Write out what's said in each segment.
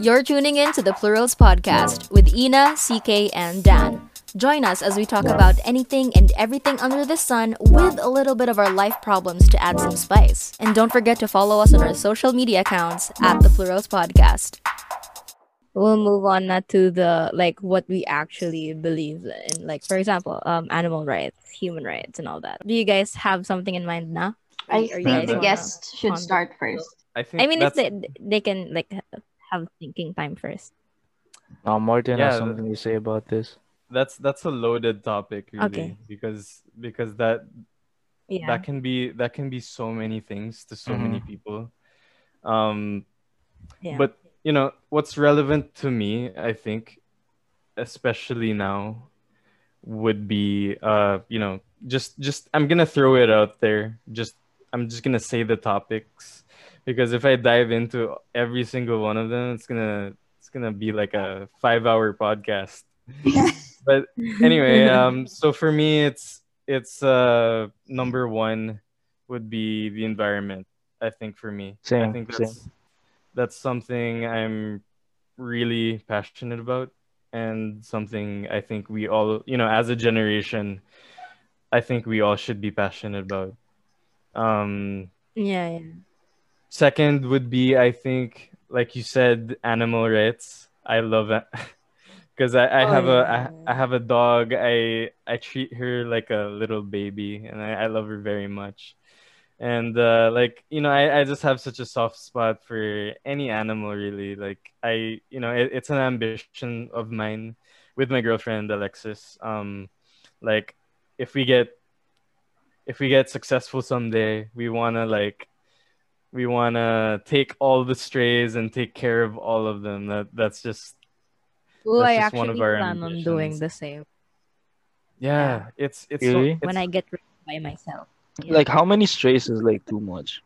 You're tuning in to the Plurals podcast with Ina, CK, and Dan. Join us as we talk about anything and everything under the sun with a little bit of our life problems to add some spice. And don't forget to follow us on our social media accounts at the Plurals podcast. We'll move on now to the like what we actually believe in. Like for example, um animal rights, human rights and all that. Do you guys have something in mind now? I think the wanna guest should start first. I think I mean if they they can like have thinking time first. Uh, Martin Yeah, has something to say about this. that's that's a loaded topic really Okay. because because that Yeah. that can be that can be so many things to so many Mhm. people um yeah. but you know what's relevant to me i think especially now would be uh you know just just i'm gonna throw it out there just i'm just gonna say the topics because if i dive into every single one of them it's gonna it's gonna be like a five hour podcast but anyway um so for me it's it's uh number one would be the environment i think for me i Same, think same. that's that's something i'm really passionate about and something i think we all you know as a generation i think we all should be passionate about um yeah, yeah. Second would be i think like you said animal rights i love it. Because I, I Oh, have a yeah. I, I have a dog. I i treat her like a little baby and i, I love her very much. And uh like you know I, I just have such a soft spot for any animal really. Like i you know it, it's an ambition of mine with my girlfriend alexis. Um like if we get if we get successful someday we want to like we want to take all the strays and take care of all of them that that's just Well, That's I just one actually of our plan on doing the same yeah it's it's so- it's- when I get rid by myself. Yeah. Like, how many strays is like too much?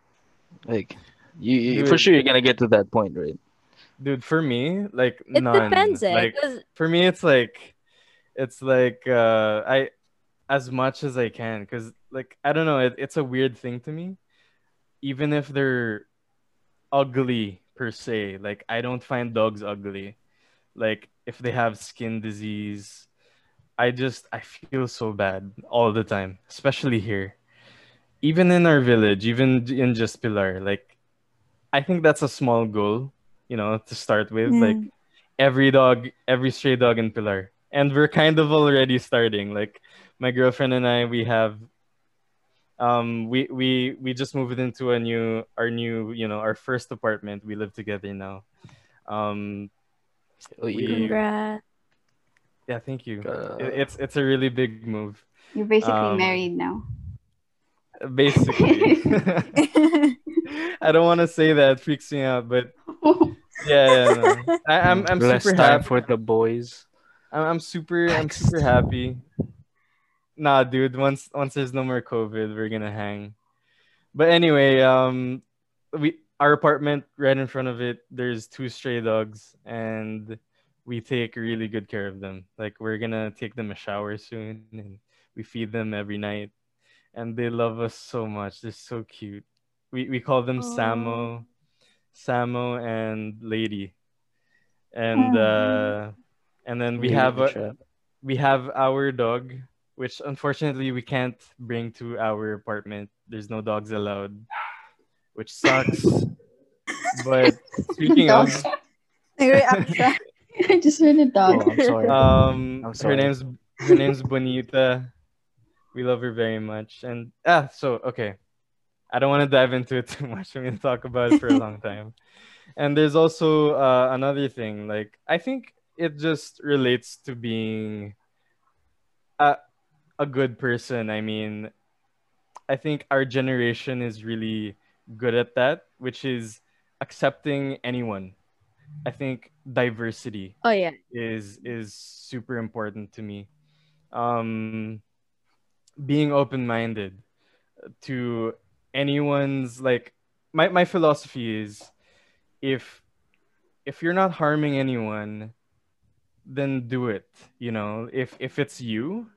Like, you, you for sure you're gonna get to that point, right? dude for me like it none depends, eh? like 'cause- for me it's like it's like uh i as much as i can because like i don't know it, it's a weird thing to me even if they're ugly per se like i don't find dogs ugly. Like if they have skin disease i just i feel so bad all the time especially here. Even in our village even in just pilar like i think that's a small goal you know to start with. Hmm. Like every dog every stray dog in pilar. And we're kind of already starting. Like my girlfriend and i we have um we we we just moved into a new our new you know our first apartment we live together now um Oh, We- yeah. Congrats. yeah thank you Uh, It- it's it's a really big move You're basically Um, married now. basically i don't want to say that it freaks me out but yeah, yeah no. I, i'm i'm Less super time happy for the boys. I'm, I'm super I'm super happy. Nah, dude. Once once there's no more COVID, we're gonna hang. But anyway, um, we our apartment right in front of it. There's two stray dogs, and we take really good care of them. Like we're gonna take them a shower soon, and we feed them every night, and they love us so much. They're so cute. We we call them Samo, Samo and Lady, and uh, and then we Really have a, trap. we have our dog, which unfortunately we can't bring to our apartment. There's no dogs allowed, which sucks. but speaking of, Dogs. I just heard a Oh, dog. I'm sorry. um, I'm her name's her name's Bonita. We love her very much, and ah, so okay. I don't want to dive into it too much. I'm gonna talk about it for a long time. And there's also uh, another thing. Like I think it just relates to being a a good person. I mean, I think our generation is really good at that, which is accepting anyone. I think diversity oh yeah. is is super important to me. Um, being open minded to anyone's like my my philosophy is if if you're not harming anyone, then do it. You know, if if it's you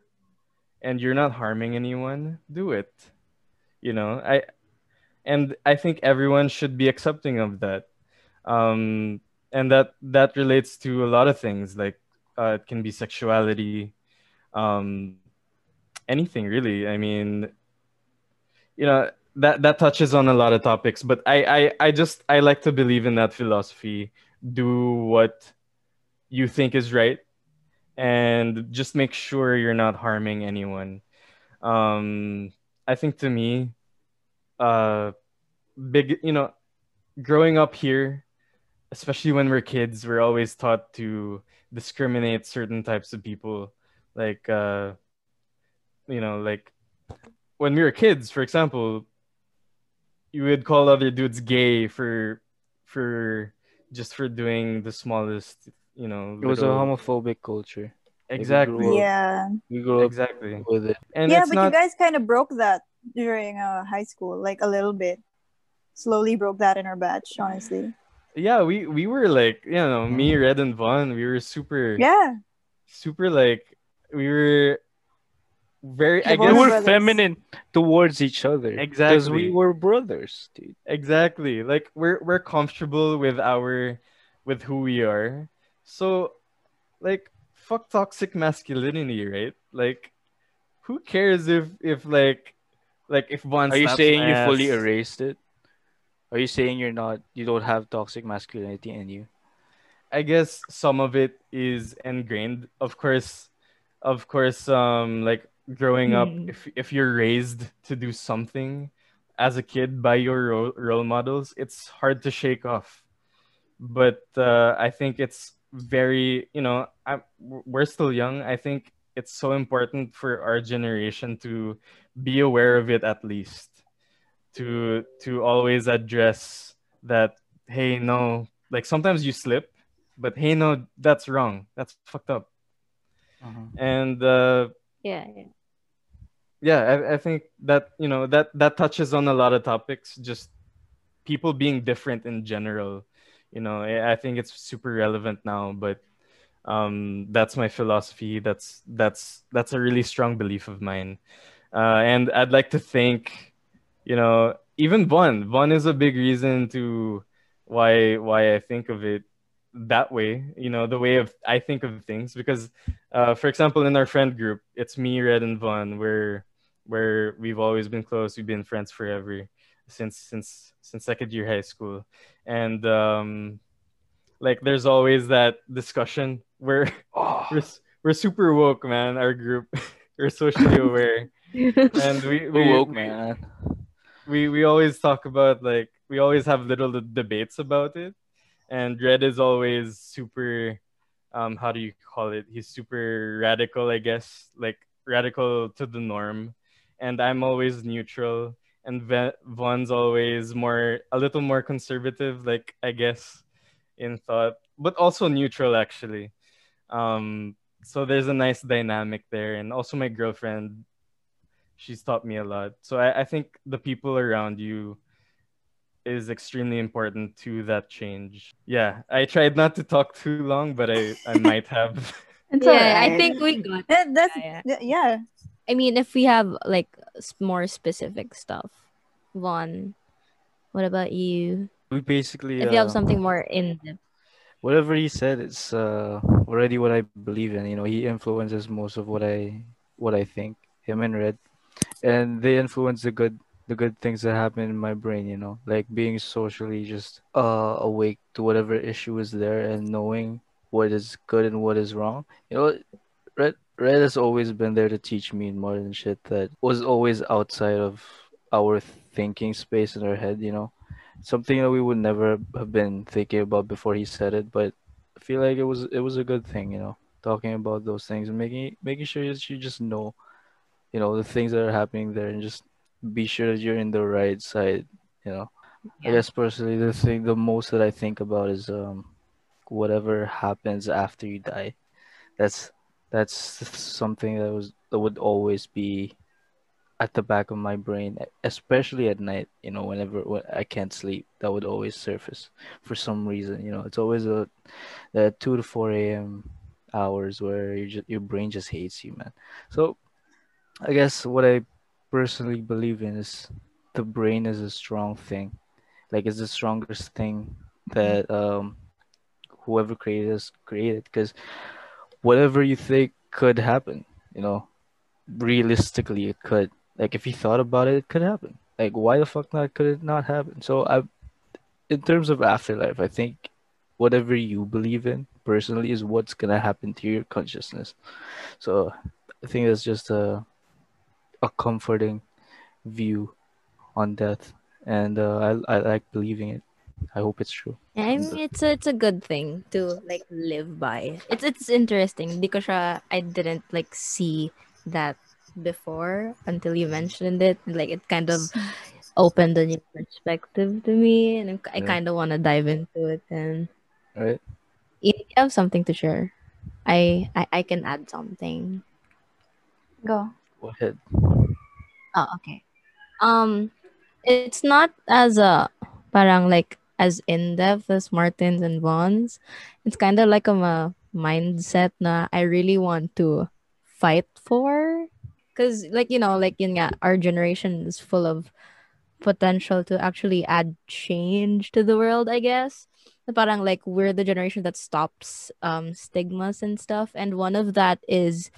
and you're not harming anyone, do it. You know, I and I think everyone should be accepting of that. Um, and that that relates to a lot of things like uh, it can be sexuality um anything really i mean you know that that touches on a lot of topics but I, I i just i like to believe in that philosophy do what you think is right and just make sure you're not harming anyone. Um i think to me uh big you know growing up here especially when we're kids we're always taught to discriminate certain types of people. Like uh you know like when we were kids for example you would call other dudes gay for for just for doing the smallest you know It was a homophobic culture. exactly Well, yeah. We grew up exactly with it. and yeah, it's but not you guys kind of broke that during uh, high school, like a little bit. Slowly broke that in our batch, honestly. yeah we we were like you know me red and vaughn we were super Yeah. super like we were very i The We guess were Brothers. feminine towards each other. Exactly because we were brothers, dude. exactly like we're we're comfortable with our with who we are so like fuck toxic masculinity right like who cares if if like like if one Are you slaps saying my you fully erased it? Are you saying you're not you don't have toxic masculinity in you? I guess some of it is ingrained. Of course, of course, um, like growing up, Hmm. if if you're raised to do something as a kid by your role, role models, it's hard to shake off. But uh, I think it's very, you know, I'm, we're still young. I think it's so important for our generation to be aware of it at least, to to always address that. Hey, no, like sometimes you slip but hey no that's wrong that's fucked up and uh Yeah, yeah. yeah I, I think that you know that that touches on a lot of topics just people being different in general you know i, think it's super relevant now but um that's my philosophy. That's that's that's a really strong belief of mine. Uh and i'd like to thank you know even Vaughn Vaughn is a big reason to why why i think of it that way you know the way of i think of things. Because uh for example in our friend group it's me red and Vaughn where where we've always been close. We've been friends forever since since since second year high school. And um like there's always that discussion where Oh, we're, we're super woke man our group. We're socially aware. And we we, woke, we- man. we we always talk about like we always have little debates about it. And red is always super um how do you call it? He's super radical i guess like radical to the norm. And i'm always neutral and Ve- vaughn's always more a little more conservative like i guess in thought but also neutral actually um so there's a nice dynamic there and also my girlfriend she's taught me a lot. So I, I think the people around you is extremely important to that change. Yeah, I tried not to talk too long, but I, I might have. It's yeah, I think we got. That- that's Yeah, yeah. I mean, if we have like more specific stuff, Vaughn, what about you? We basically If you have uh, something more in depth. whatever he said, it's uh already what I believe in. You know, he influences most of what I what I think. Him and Red, and they influence the good the good things that happen in my brain. You know, like being socially just uh awake to whatever issue is there and knowing what is good and what is wrong. You know, Red Red has always been there to teach me more than shit that was always outside of our thinking space in our head. You know? Something that we would never have been thinking about before he said it but i feel like it was it was a good thing you know? Talking about those things and making making sure that you just know you know the things that are happening there and just be sure that you're in the right side you know? I guess personally the thing the most that i think about is um whatever happens after you die. That's that's something that was that would always be at the back of my brain, especially at night. You know, whenever when I can't sleep, that would always surface for some reason. You know, it's always a the two to four a.m. hours where you just, your brain just hates you, man. So, I guess what I personally believe in is the brain is a strong thing. Like it's the strongest thing that um whoever created us created because whatever you think could happen, you know, realistically it could. Like if you thought about it, it could happen. Like why the fuck not could it not happen? So I in terms of afterlife, I think whatever you believe in personally is what's gonna happen to your consciousness. So I think that's just a a comforting view on death, and uh, I I like believing it. I hope it's true. I mean, it's a, it's a good thing to like live by. It's it's interesting because uh, I didn't like see that before until you mentioned it. Like it kind of opened a new perspective to me, and I kind of want to dive into it. And Right? if you have something to share, I I, I can add something. Go. Go ahead. Oh, okay. Um, it's not as a parang like as in depth as Martins and Vaughn's. It's kind of like a mindset na I really want to fight for, because like you know like yun nga, our generation is full of potential to actually add change to the world. I guess. Parang like we're the generation that stops um stigmas and stuff, and one of that is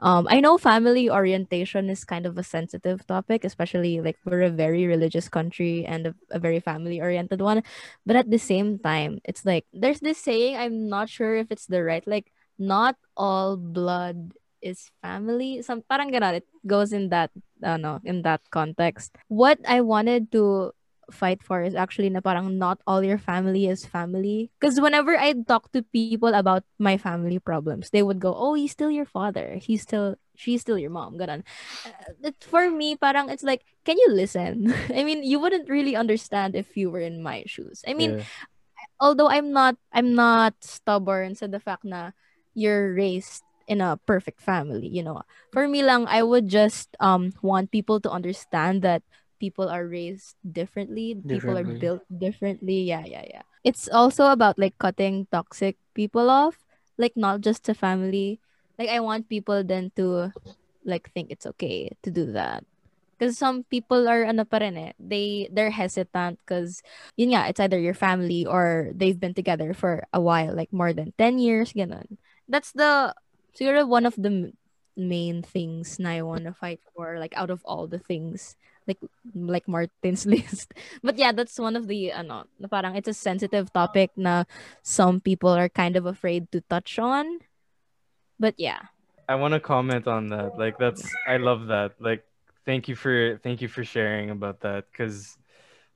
um, I know family orientation is kind of a sensitive topic, especially like we're a very religious country and a, a very family oriented one. But at the same time, it's like there's this saying, I'm not sure if it's the right, like, not all blood is family. Some parang ganon. It goes in that uh, no, in that context. What I wanted to fight for is actually na parang not all your family is family. Because whenever I talk to people about my family problems, they would go, "Oh, he's still your father. He's still she's still your mom." Ganon. Uh, for me, parang it's like, can you listen? I mean, you wouldn't really understand if you were in my shoes. I mean, yeah. although I'm not I'm not stubborn sa the fact na you're raised in a perfect family, you know. For me lang, I would just um want people to understand that people are raised differently, people are built differently. Yeah, yeah, yeah. It's also about like cutting toxic people off, like not just a family. Like I want people then to like think it's okay to do that. Because some people are ano pa rin eh, they they're hesitant because yun nga, it's either your family or they've been together for a while, like more than 10 years, ganun. That's the, siguro one of the main things na I want to fight for, like out of all the things, like like Martin's list. But yeah, that's one of the, ano, na parang it's a sensitive topic na some people are kind of afraid to touch on. But yeah. I want to comment on that. Like that's I love that. Like thank you for thank you for sharing about that cuz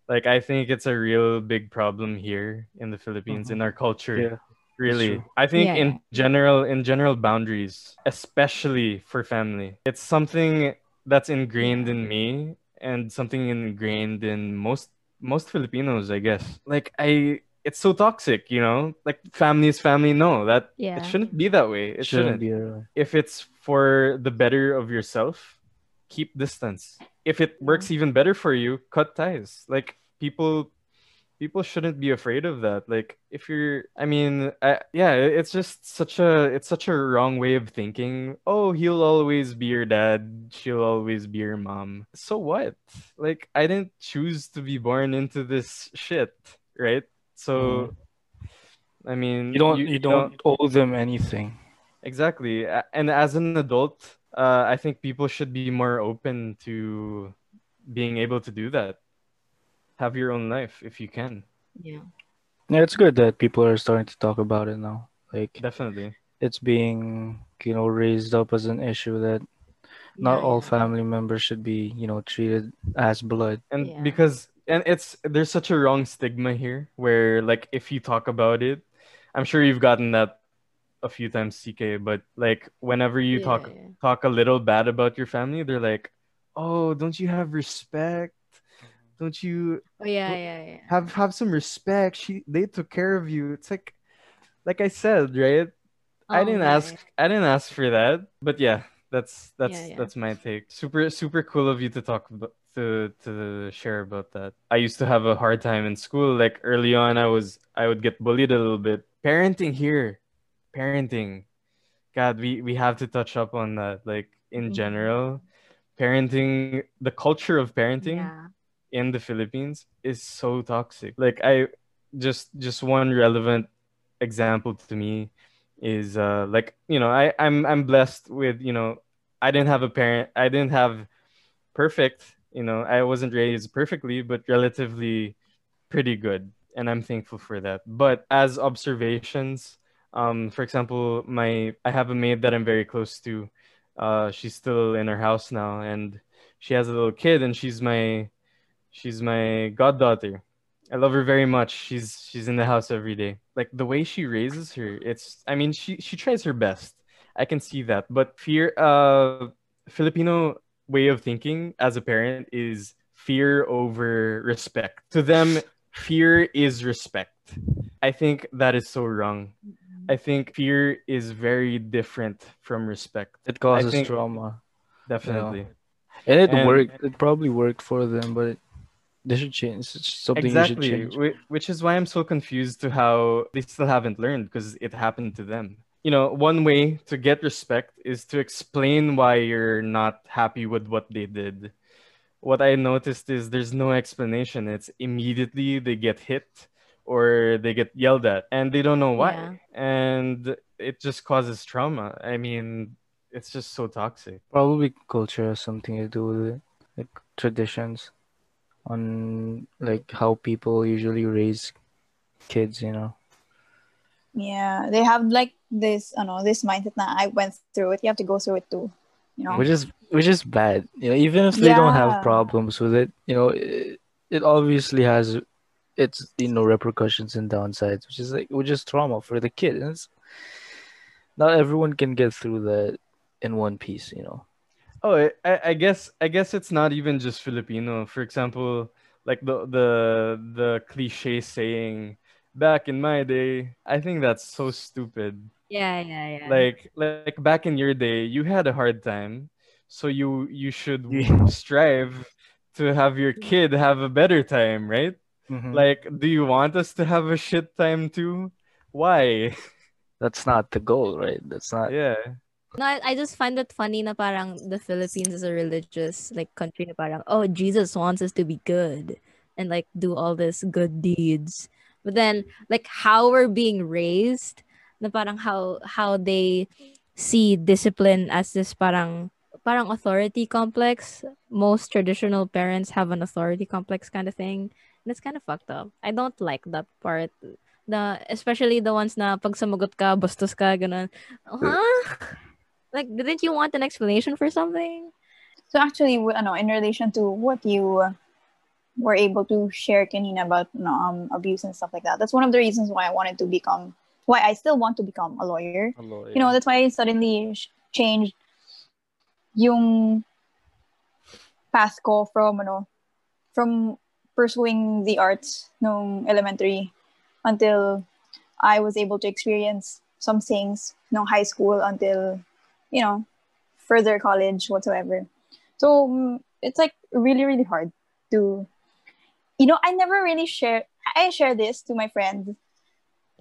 like I think it's a real big problem here in the Philippines mm-hmm. in our culture. Yeah. Really. I think Yeah, in yeah. general in general boundaries, especially for family. It's something that's ingrained in me and something ingrained in most most Filipinos, I guess. Like I it's so toxic, you know? Like family is family. No, that Yeah. it shouldn't be that way. It shouldn't shouldn't be a if it's for the better of yourself, keep distance. If it works even better for you, cut ties. Like people people shouldn't be afraid of that. Like if you're I mean, I, yeah it's just such a it's such a wrong way of thinking. Oh, he'll always be your dad. She'll always be your mom. So what? Like I didn't choose to be born into this shit, right? So I mean, you don't you, don't, owe them anything. Exactly. And as an adult, uh, I think people should be more open to being able to do that. Have your own life if you can. Yeah. Yeah, it's good that people are starting to talk about it now. Like Definitely. it's being, you know, raised up as an issue that not Yeah, all yeah. family members should be, you know, treated as blood. And Yeah. because and it's there's such a wrong stigma here where like if you talk about it, I'm sure you've gotten that a few times CK, but like whenever you talk Yeah, yeah. talk a little bad about your family, they're like, "Oh, don't you have respect? Don't you Oh yeah, yeah, yeah. have have some respect. She they took care of you. It's like like I said, right? I Oh, didn't yeah, ask I didn't ask for that. But yeah, that's that's Yeah, that's my take. Super super cool of you to talk about to to share about that. I used to have a hard time in school. Like early on I was I would get bullied a little bit. Parenting here. Parenting. God, we we have to touch up on that. Like in Mhm. general, parenting the culture of parenting Yeah. In the Philippines is so toxic. Like I just just one relevant example to me is uh like you know I I'm I'm blessed with you know I didn't have a parent I didn't have perfect you know I wasn't raised perfectly but relatively pretty good and I'm thankful for that but as observations um for example my I have a maid that I'm very close to uh she's still in her house now and she has a little kid and she's my she's my goddaughter I love her very much. She's she's in the house every day. Like the way she raises her, it's I mean she she tries her best. I can see that. But fear uh Filipino way of thinking as a parent is fear over respect. To them, fear is respect. I think that is so wrong. I think fear is very different from respect. It causes think- trauma. Definitely. And it And- worked. It probably worked for them, but they should change. It's something you should exactly change. which is why i'm so confused to how they still haven't learned because it happened to them you know one way to get respect is to explain why you're not happy with what they did what i noticed is there's no explanation it's immediately they get hit or they get yelled at and they don't know why Yeah. and it just causes trauma i mean it's just so toxic Probably culture has something to do with it, like traditions, on like how people usually raise kids. You know. Yeah, they have like this, I know, this mindset that I went through it. You have to go through it too. You know. which is which is bad you know even if they don't have problems with it you know it, it obviously has its you know repercussions and downsides which is like which is trauma for the kid and it's not everyone can get through that in one piece you know Oh, I- I, I guess I guess it's not even just Filipino. For example, like the the the cliche saying back in my day, I think that's so stupid. Yeah, yeah, yeah. Like like back in your day, you had a hard time, so you you should Yeah. strive to have your kid have a better time, right? Mhm. Like, do you want us to have a shit time too? Why? that's not the goal right that's not yeah. No, I, I just find it funny na parang the Philippines is a religious like country na parang oh Jesus wants us to be good and like do all this good deeds. But then like how we're being raised na parang how how they see discipline as this parang parang authority complex. Most traditional parents have an authority complex kind of thing. And it's kind of fucked up. I don't like that part. The especially the ones na pag sumagot ka, bastos ka, ganun. Huh? Like, didn't you want an explanation for something? So actually, w- ano, in relation to what you were able to share kanina about no, um, abuse and stuff like that, that's one of the reasons why I wanted to become, why I still want to become a lawyer. You know, that's why I suddenly changed yung path ko from, ano, from pursuing the arts nung elementary until I was able to experience some things nung high school until, you know, further college whatsoever. So mm, it's like really, really hard to, you know, I never really share, I share this to my friends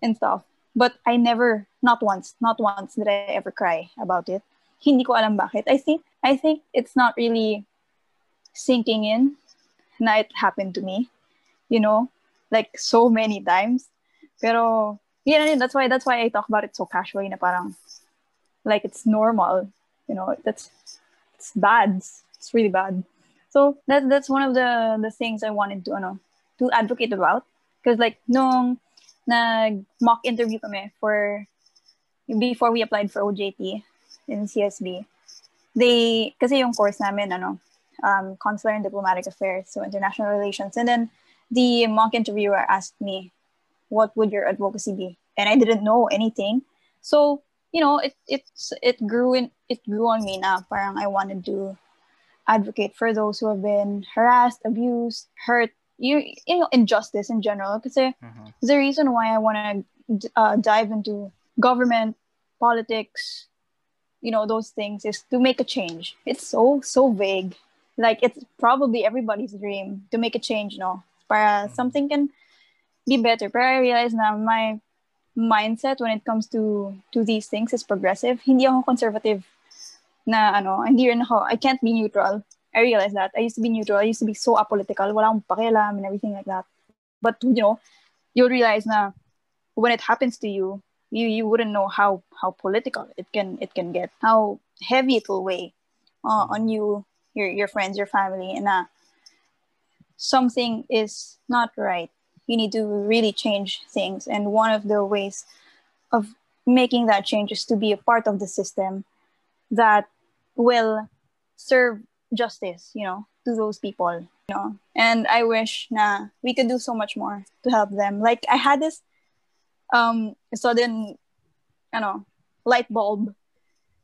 and stuff, but I never, not once, not once did I ever cry about it. Hindi ko alam bakit. I think, I think it's not really sinking in na it happened to me, you know, like so many times. Pero, yun, that's why, that's why I talk about it so casually na parang, like it's normal, you know, that's, it's bad. It's really bad. So that that's one of the the things I wanted to ano, to advocate about because like nung nag mock interview kami for before we applied for OJT in CSB. They kasi yung course namin ano um consular and diplomatic affairs so international relations and then the mock interviewer asked me what would your advocacy be and I didn't know anything. So you know it it's it grew in it grew on me na parang I wanted to advocate for those who have been harassed, abused, hurt, you you know injustice in general. Kasi Mhm. the reason why I want to uh, dive into government, politics, you know those things is to make a change. It's so so vague. Like it's probably everybody's dream to make a change, no? Para something can be better. But I realize now my mindset when it comes to to these things is progressive. Hindi ako conservative na ano, hindi rin ako, I can't be neutral. I realize that. I used to be neutral. I used to be so apolitical. Wala akong pakialam and everything like that. But, you know, you'll realize na when it happens to you, you you wouldn't know how how political it can it can get, how heavy it will weigh uh, on you, your your friends, your family, and uh, something is not right. You need to really change things, and one of the ways of making that change is to be a part of the system that will serve justice, you know, to those people, you know. And I wish na we could do so much more to help them. Like I had this um sudden know, light bulb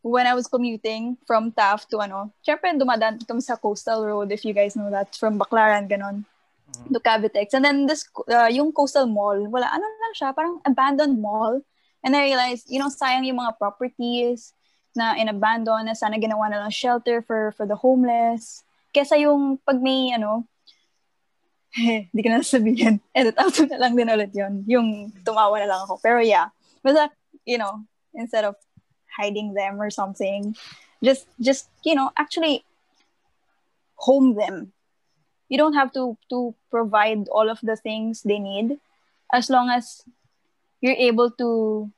when I was commuting from Taft to ano, syempre dumadaan kami sa Coastal Road if you guys know that from Baclaran ganon mm-hmm. to Cavitex. And then this uh, yung Coastal Mall, wala ano lang siya, parang abandoned mall. And I realized, you know, sayang yung mga properties na in-abandon na sana ginawa na lang shelter for for the homeless. Kesa yung pag may ano, hindi ko na sabihin, edit out na lang din ulit yun. Yung tumawa na lang ako. Pero yeah, basta, you know, instead of hiding them or something. Just just you know, actually home them. You don't have to to provide all of the things they need as long as you're able to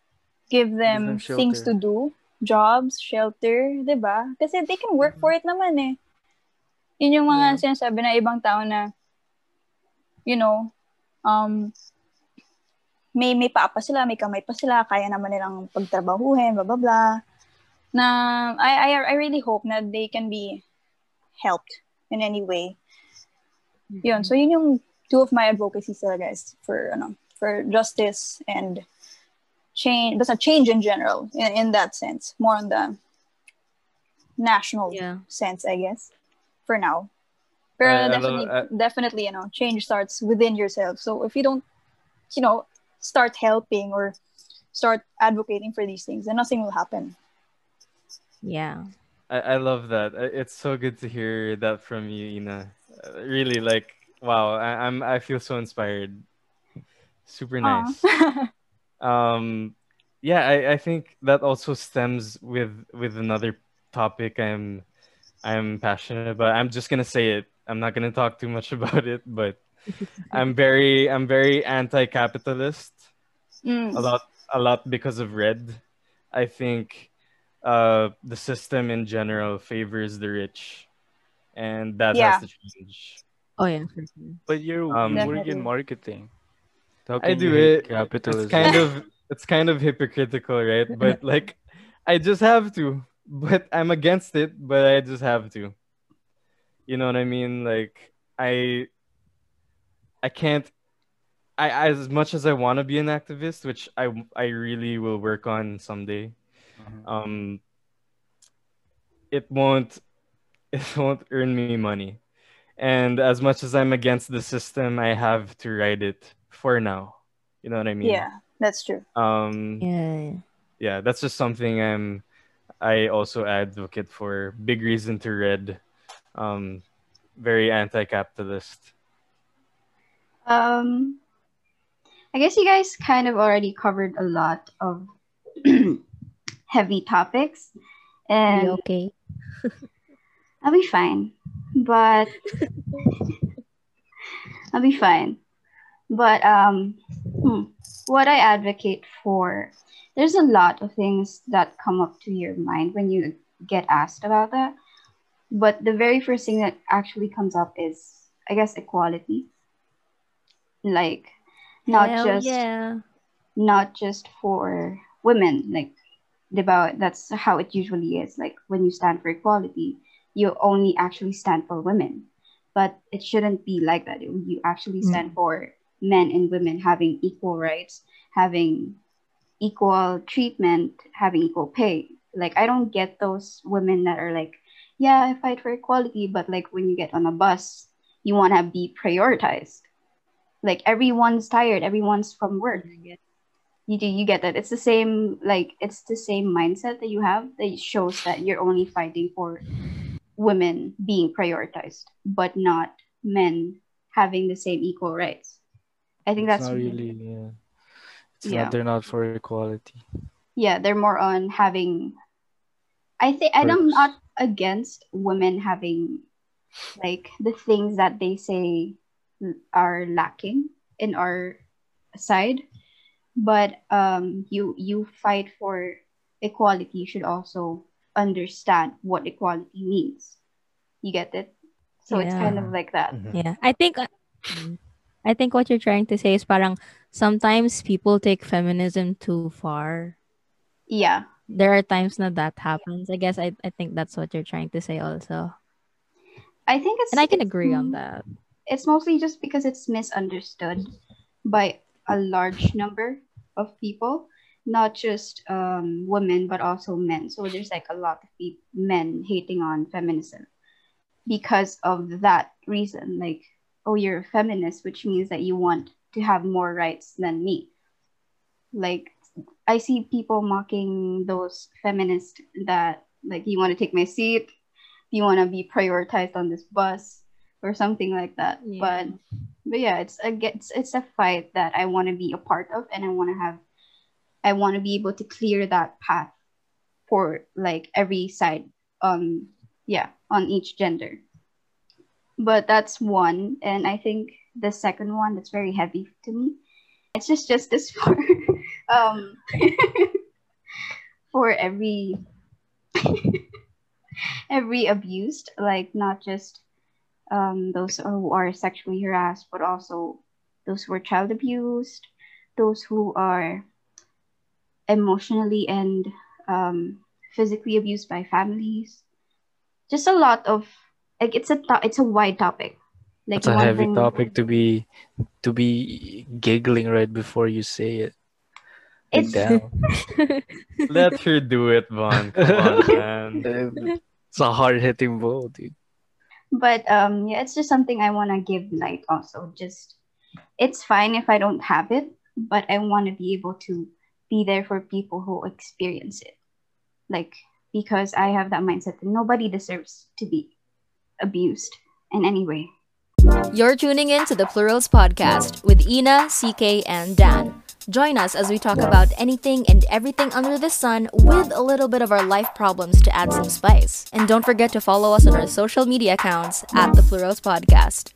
give them, give them things to do, jobs, shelter, 'di ba? Kasi they can work for it naman eh. Yun yung mga yeah. sinasabi na ibang tao na you know, um, may may paa pa sila, may kamay pa sila, kaya naman nilang pagtrabahuhin, blah blah blah. Na I I I really hope na they can be helped in any way. Mm-hmm. Yun, so yun yung two of my advocacies talaga guys for ano, for justice and change that's a change in general in, in that sense more on the national yeah. sense i guess for now but uh, definitely uh, definitely you know change starts within yourself so if you don't you know start helping or start advocating for these things, then nothing will happen. Yeah. I, I love that. It's so good to hear that from you, Ina. Uh, really, like, wow, I, I'm I feel so inspired. Super nice. um, yeah, I, I think that also stems with with another topic I'm I'm passionate about. I'm just gonna say it. I'm not gonna talk too much about it, but I'm very I'm very anti-capitalist. Mm. A lot a lot because of red. I think uh, the system in general favors the rich, and that yeah. has to change. Oh yeah, but you're um, working in marketing. I do it. Capitalism. It's kind of it's kind of hypocritical, right? But like, I just have to. But I'm against it. But I just have to. You know what I mean? Like I I can't. I as much as I want to be an activist, which I I really will work on someday. Mm-hmm. Um, it won't it won't earn me money, and as much as I'm against the system, I have to write it for now. You know what I mean? Yeah, that's true. Um, yeah, yeah, that's just something I'm. I also advocate for. Big reason to read. Um, very anti-capitalist um, I guess you guys kind of already covered a lot of heavy topics. And okay? I'll be fine. But I'll be fine. But um, hmm, what I advocate for, there's a lot of things that come up to your mind when you get asked about that. But the very first thing that actually comes up is, I guess, equality like not Hell just yeah. not just for women like diba, that's how it usually is. Like when you stand for equality you only actually stand for women. But it shouldn't be like that. You actually stand mm. for men and women having equal rights having equal treatment having equal pay. Like i don't get those women that are like yeah i fight for equality but like when you get on a bus you want to be prioritized. Like everyone's tired everyone's from work you do you get that. It's the same like it's the same mindset that you have that shows that you're only fighting for women being prioritized but not men having the same equal rights. I think it's that's not really yeah. It's yeah. not they're not for equality. Yeah they're more on having i think and i'm not against women having like the things that they say are lacking in our side but um you you fight for equality you should also understand what equality means you get it so it's kind of like that Mhm. Yeah. I think uh, I think what you're trying to say is parang sometimes people take feminism too far. yeah There are times na that happens. I guess I, I think that's what you're trying to say also. i think it's And I can agree on that. it's mostly just because it's misunderstood by a large number of people not just um, women but also men. So there's like a lot of men hating on feminism because of that reason. Like oh you're a feminist which means that you want to have more rights than me. Like i see people mocking those feminists that like you want to take my seat you want to be prioritized on this bus or something like that. Yeah. but but yeah it's a it's, it's a fight that i want to be a part of and i want to have i want to be able to clear that path for like every side um yeah on each gender. But that's one and i think the second one that's very heavy to me it's just justice for um for every every abused like not just um those who are sexually harassed but also those who are child abused those who are emotionally and um, physically abused by families just a lot of like it's a to- it's a wide topic like It's a heavy bring- topic to be to be giggling right before you say it. It's- damn. Let her do it, Vaughn. Come on, man. it's a hard hitting blow, dude. But um yeah it's just something i want to give light also. Just it's fine if i don't have it but i want to be able to be there for people who experience it. Like because i have that mindset that nobody deserves to be abused in any way. You're tuning in to the Plurals podcast with Ina, CK, and Dan. Join us as we talk about anything and everything under the sun with a little bit of our life problems to add some spice. And don't forget to follow us on our social media accounts at the Plurals podcast.